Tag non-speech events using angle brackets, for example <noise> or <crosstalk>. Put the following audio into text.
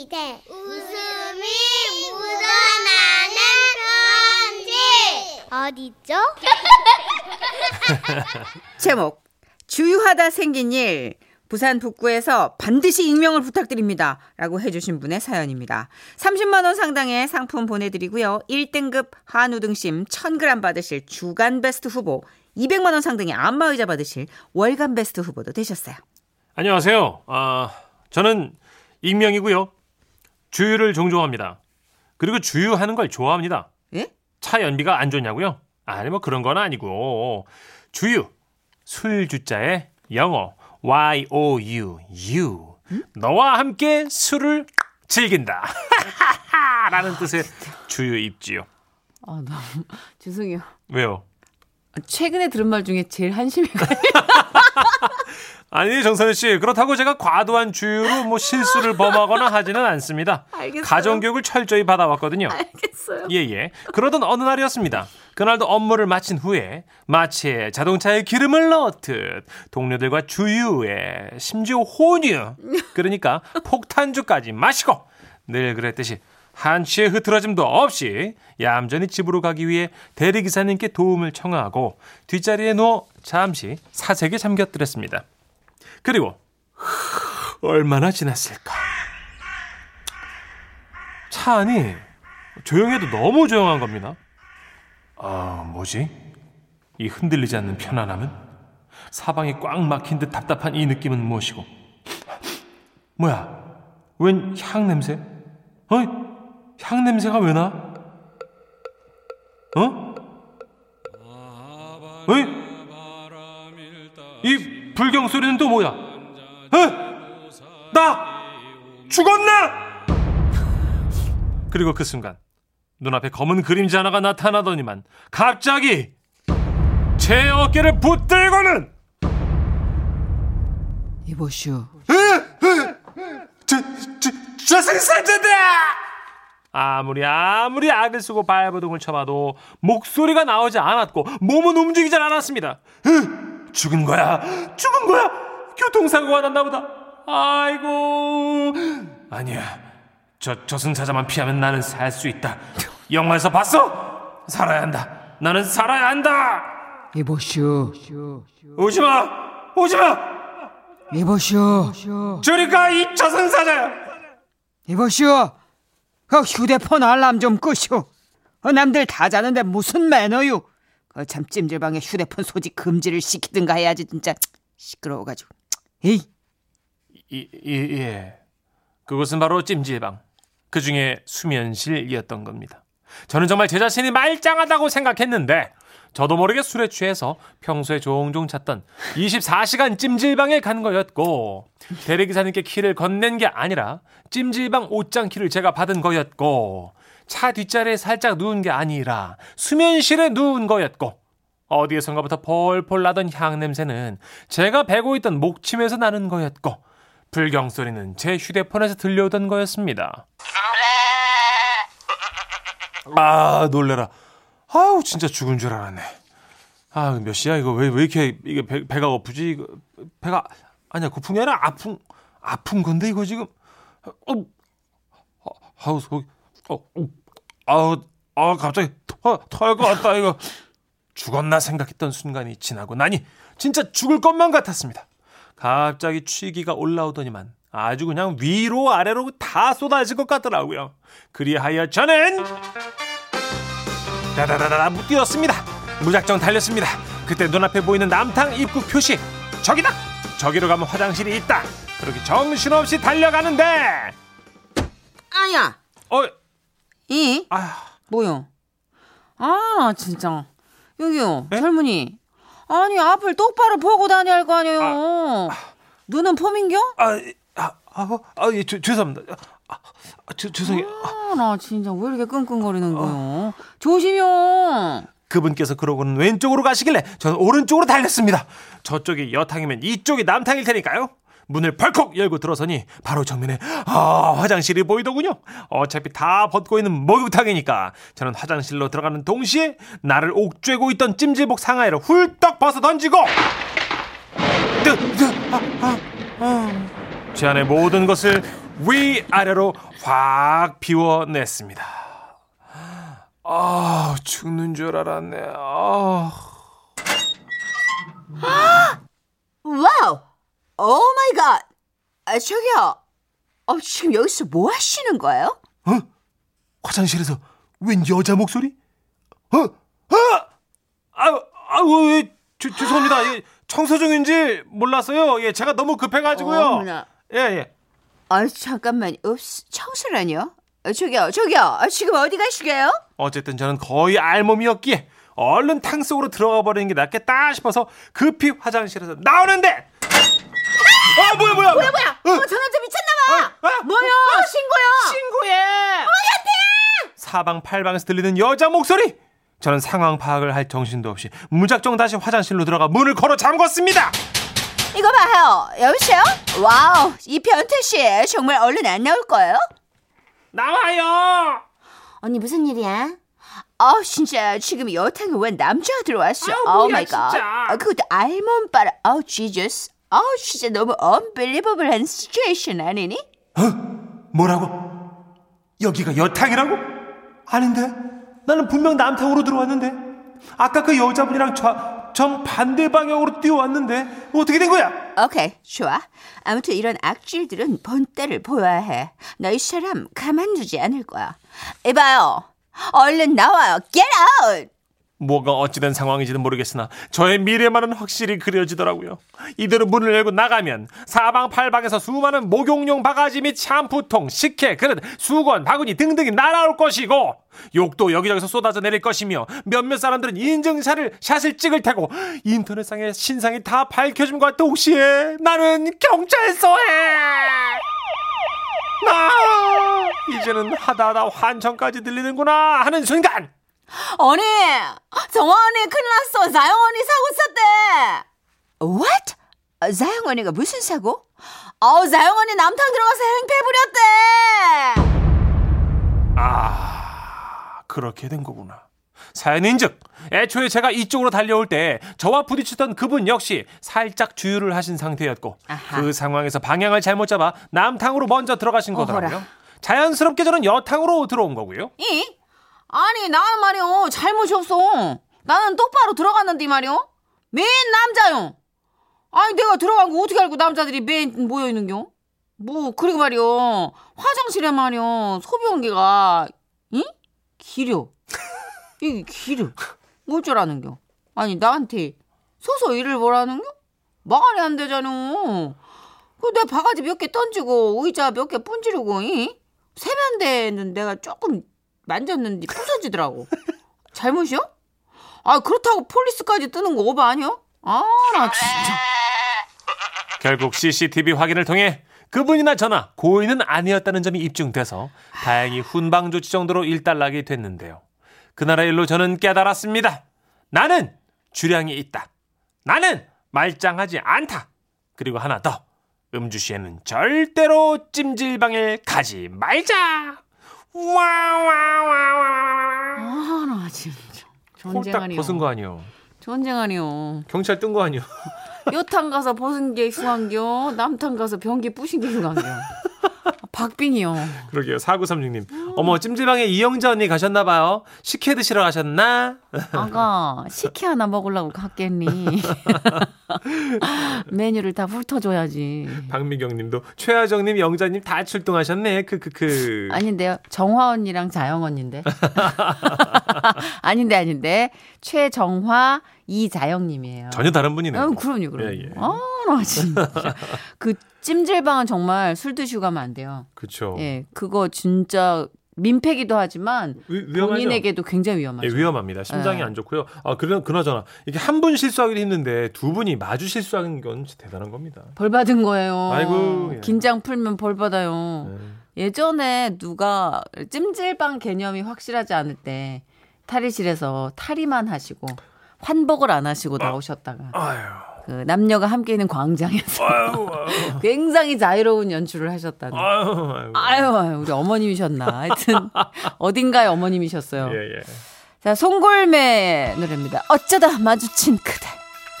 시대 웃음이 묻어나는 편지 어디죠? <laughs> 제목 주유하다 생긴 일 부산 북구에서 반드시 익명을 부탁드립니다. 라고 해주신 분의 사연입니다. 30만원 상당의 상품 보내드리고요. 1등급 한우 등심 1000g 받으실 주간 베스트 후보, 200만원 상당의 안마의자 받으실 월간 베스트 후보도 되셨어요. 안녕하세요. 아, 저는 익명이고요. 주유를 종종 합니다. 그리고 주유하는 걸 좋아합니다. 예? 차 연비가 안 좋냐고요? 아니 뭐 그런 건 아니고 주유 술 주자에 영어 Y O U U 너와 함께 술을 즐긴다 <laughs> 라는 뜻의 주유 입지요. 아, 너무 <laughs> 죄송해요. 왜요? 최근에 들은 말 중에 제일 한심해 가요. <laughs> 아니 정선우 씨 그렇다고 제가 과도한 주유로 뭐 실수를 범하거나 하지는 않습니다. 알겠어요. 가정 교육을 철저히 받아왔거든요. 알겠어요. 예예. 그러던 어느 날이었습니다. 그날도 업무를 마친 후에 마치 자동차에 기름을 넣듯 동료들과 주유에 심지어 혼유 그러니까 폭탄주까지 마시고 늘 그랬듯이 한치의 흐트러짐도 없이 얌전히 집으로 가기 위해 대리기사님께 도움을 청하고 뒷자리에 누워 잠시 사색에 잠겼더랬습니다. 그리고 얼마나 지났을까? 차 안이 조용해도 너무 조용한 겁니다. 아, 뭐지? 이 흔들리지 않는 편안함은? 사방이 꽉 막힌 듯 답답한 이 느낌은 무엇이고? 뭐야? 웬 향 냄새? 어이? 향 냄새가 왜 나? 어? 어이? 이 불경 소리는 또 뭐야? 어? 나 죽었나? 그리고 그 순간 눈앞에 검은 그림자 하나가 나타나더니만 갑자기 제 어깨를 붙들고는 이보슈. 저, 저, 저승사자다! 아무리 아무리 악을 쓰고 발버둥을 쳐봐도 목소리가 나오지 않았고 몸은 움직이지 않았습니다. 으, 죽은 거야, 죽은 거야. 교통사고가 났나 보다. 아이고, 아니야. 저 저승사자만 피하면 나는 살 수 있다. 영화에서 봤어? 살아야 한다. 나는 살아야 한다. 이보슈. 오지 마, 오지 마. 이보슈. 저리 가, 이 저승사자야. 이보슈. 그 휴대폰 알람 좀 끄쇼. 어, 남들 다 자는데 무슨 매너유. 그참 찜질방에 휴대폰 소지 금지를 시키든가 해야지 진짜 시끄러워가지고. 에이. 이, 이, 예. 그곳은 바로 찜질방. 그 중에 수면실이었던 겁니다. 저는 정말 제 자신이 말짱하다고 생각했는데, 저도 모르게 술에 취해서 평소에 종종 찾던 24시간 찜질방에 간 거였고, 대리기사님께 키를 건넨 게 아니라, 찜질방 옷장 키를 제가 받은 거였고, 차 뒷자리에 살짝 누운 게 아니라, 수면실에 누운 거였고, 어디에선가부터 폴폴 나던 향 냄새는 제가 베고 있던 목침에서 나는 거였고, 불경 소리는 제 휴대폰에서 들려오던 거였습니다. 아 놀래라. 아우 진짜 죽은 줄 알았네. 아 몇 시야 이거 왜 왜 이렇게 이게 배, 배가 고프지? 이거 배가 아니야 고픈 게 아니라 아픈 아픈 건데 이거 지금. 어, 아우 속 어, 어, 아우 아 갑자기 토할 것 같다 이거. 죽었나 생각했던 순간이 지나고 나니 진짜 죽을 것만 같았습니다. 갑자기 취기가 올라오더니만 아주 그냥 위로 아래로 다 쏟아질 것 같더라고요. 그리하여 저는 다다다다 뛰었습니다. 무작정 달렸습니다. 그때 눈앞에 보이는 남탕 입구 표시 저기다. 저기로 가면 화장실이 있다. 그렇게 정신없이 달려가는데 아야. 어, 이? 아, 뭐요? 아 진짜 여기요 에? 젊은이 아니 앞을 똑바로 보고 다녀야 할 거 아니에요 눈은 폼인겨? 아, 아, 아, 아, 예, 죄- 죄송합니다. 아, 아, 죄- 죄송해요. 아, 아, 나 진짜 왜 이렇게 끙끙거리는 거요? 조심요. 그분께서 그러고는 왼쪽으로 가시길래 저는 오른쪽으로 달렸습니다. 저쪽이 여탕이면 이쪽이 남탕일 테니까요. 문을 벌컥 열고 들어서니 바로 정면에 아 화장실이 보이더군요. 어차피 다 벗고 있는 목욕탕이니까 저는 화장실로 들어가는 동시에 나를 옥죄고 있던 찜질복 상하이를 훌떡 벗어 던지고 뜨, 뜨, 아, 아, 아. 제 안의 모든 것을 위아래로 확 비워냈습니다. 아, 죽는 줄 알았네. 아. Wow! Oh my God! 아, 저기요. 어, 지금 여기서 뭐 하시는 거예요? 어? 화장실에서 웬 여자 목소리? 어? 아! 아유, 아유, 예, 죄- 죄송합니다. 예, 청소 중인지 몰랐어요. 예, 제가 너무 급해가지고요. 어머나. 예, 예. 아, 잠깐만. 읍스, 청소라뇨? 어, 저기요, 저기요. 아, 지금 어디 가시게요? 어쨌든 저는 거의 알몸이었기에 얼른 탕 속으로 들어가 버리는 게 낫겠다 싶어서 급히 화장실에서 나오는데 아 뭐야 뭐야 뭐야 뭐야 어, 저 남자 미쳤나봐! 아, 아, 뭐요? 신고요! 친구해 어머니한테 사방팔방에서 들리는 여자 목소리 저는 상황 파악을 할 정신도 없이 무작정 다시 화장실로 들어가 문을 걸어 잠궜습니다 이거 봐요. 여보세요? Wow, 이 변태 씨 정말 얼른 안 나올 거예요? 나와요 언니 무슨 일이야? 아 진짜 지금 여탕에 웬 남자가 들어왔어. 아, 뭐야, oh my God. 진짜. 아, 그것도 알몸으로. 아우 Jesus. 아우 진짜 너무 unbelievable한 situation 아니니? 뭐라고 여기가 여탕이라고 아닌데 나는 분명 남탕으로 들어왔는데 아까 그 여자분이랑 좌, 정 반대 방향으로 뛰어왔는데 어떻게 된 거야 오케이 좋아. 아무튼 이런 악질들은 본때를 보여야 해. 나이 사람 가만두지 않을 거야. 이봐요. 얼른 나와요. Get out. 뭐가 어찌된 상황인지는 모르겠으나 저의 미래만은 확실히 그려지더라고요. 이대로 문을 열고 나가면 사방팔방에서 수많은 목욕용 바가지 및 샴푸통, 식혜, 그릇, 수건, 바구니 등등이 날아올 것이고 욕도 여기저기서 쏟아져 내릴 것이며 몇몇 사람들은 인증샷을 샷을 찍을 테고 인터넷상의 신상이 다 밝혀짐과 동시에 나는 경찰서에 나! 이제는 하다하다 환청까지 들리는구나 하는 순간 언니, 정화 언니 큰일 났어. 자영 언니 사고 쳤대. What? 아, 자영 언니가 무슨 사고? 어우, 자영 언니 남탕 들어가서 행패 부렸대. 아, 그렇게 된 거구나. 사연인즉 애초에 제가 이쪽으로 달려올 때 저와 부딪히던 그분 역시 살짝 주유를 하신 상태였고 아하. 그 상황에서 방향을 잘못 잡아 남탕으로 먼저 들어가신 어허라. 거더라고요. 자연스럽게 저는 여탕으로 들어온 거고요. 이? 아니, 나는 말이요. 잘못이 없어. 나는 똑바로 들어갔는데 말이요. 맨 남자요. 아니, 내가 들어간 거 어떻게 알고 남자들이 맨 모여 있는겨? 뭐, 그리고 말이요. 화장실에 말이요. 소변기가, 이? 기려. <laughs> 이게 기려. 뭘줄 아는겨? 아니, 나한테 서서 일을 뭐라는겨? 말이 안 되잖아. 그 내가 바가지 몇 개 던지고 의자 몇 개 분지르고 이? 세면대는 내가 조금 만졌는데 부서지더라고. <laughs> 잘못이요? 아 그렇다고 폴리스까지 뜨는 거 오바 아니야? 아나 진짜. 결국 CCTV 확인을 통해 그분이나 저나 고의는 아니었다는 점이 입증돼서 다행히 훈방 조치 정도로 일단락이 됐는데요. 그날의 일로 저는 깨달았습니다. 나는 주량이 있다. 나는 말짱하지 않다. 그리고 하나 더. 음주 시에는 절대로 찜질방에 가지 말자. 와와와와. 아나 진짜. 홀딱 전쟁 아니요. 벗은 거 아니요. 전쟁 아니요. 경찰 뜬 거 아니요. <laughs> 여탕 가서 벗은 게 흉한겨. 남탕 가서 변기 부신 게 흉한겨. <laughs> 박빙이요. 그러게요. 4936님. 어머, 찜질방에 이영자 언니 가셨나 봐요. 식혜 드시러 가셨나? 아가 식혜 하나 먹으려고 갔겠니? <laughs> 메뉴를 다 훑어줘야지. 박미경 님도 최하정 님, 영자 님 다 출동하셨네. 크크크. 아닌데요. 정화 언니랑 자영 언니인데. <laughs> 아닌데 아닌데. 최정화 이자영 님이에요. 전혀 다른 분이네요. 어, 그럼요, 그럼요. 예, 예. 아, 나 진짜. 그 찜질방은 정말 술 드시고 가면 안 돼요. 그렇죠. 예, 그거 진짜 민폐기도 하지만 위, 위험하죠. 본인에게도 굉장히 위험하죠. 예, 위험합니다. 심장이 예. 안 좋고요. 아, 그러, 그나저나 이게 한 분 실수하기도 힘든데 두 분이 마주 실수하는 건 대단한 겁니다. 벌 받은 거예요. 아이고, 예. 긴장 풀면 벌 받아요. 예. 예전에 누가 찜질방 개념이 확실하지 않을 때 탈의실에서 탈의만 하시고 환복을 안 하시고 나오셨다가 아유, 그 남녀가 함께 있는 광장에서 아유, 아유, <laughs> 굉장히 자유로운 연출을 하셨다는. 아유, 아유. 아유, 우리 어머님이셨나. 하여튼, <laughs> 어딘가에 어머님이셨어요. 예, 예. 자, 송골매 노래입니다. 어쩌다 마주친 그대.